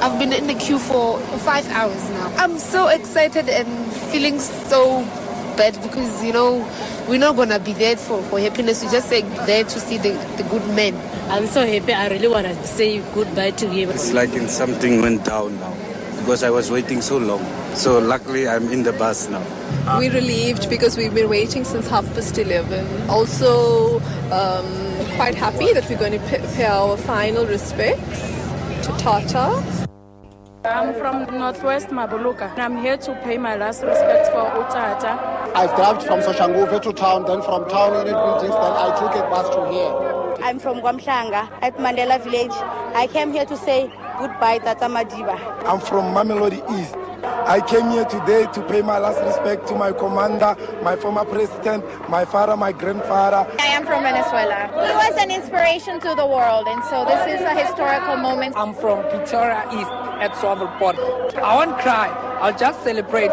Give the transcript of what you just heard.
I've been in the queue for five hours now. I'm so excited and feeling so bad because, you know, we're not going to be there for, for happiness. We're just like there to see the, the good men. I'm so happy. I really want to say goodbye to him. It's like something went down now because I was waiting so long. So luckily I'm in the bus now. We're relieved because we've been waiting since half past 11. Also, um, quite happy that we're going to pay, pay our final respects to Tata. I'm from Northwest Mabuluka and I'm here to pay my last respects for Utata. I've driven from Soshanguve to town, then from town Union Buildings, then I took a bus to here. I'm from Gwamshanga at Mandela Village. I came here to say goodbye, Tata Madiba. I'm from Mamelodi East. I came here today to pay my last respect to my commander, my former president, my father, my grandfather. I am from Venezuela. He was an inspiration to the world, and so this is a historical moment. I'm from Pretoria East at Zwavelpoort. I won't cry, I'll just celebrate.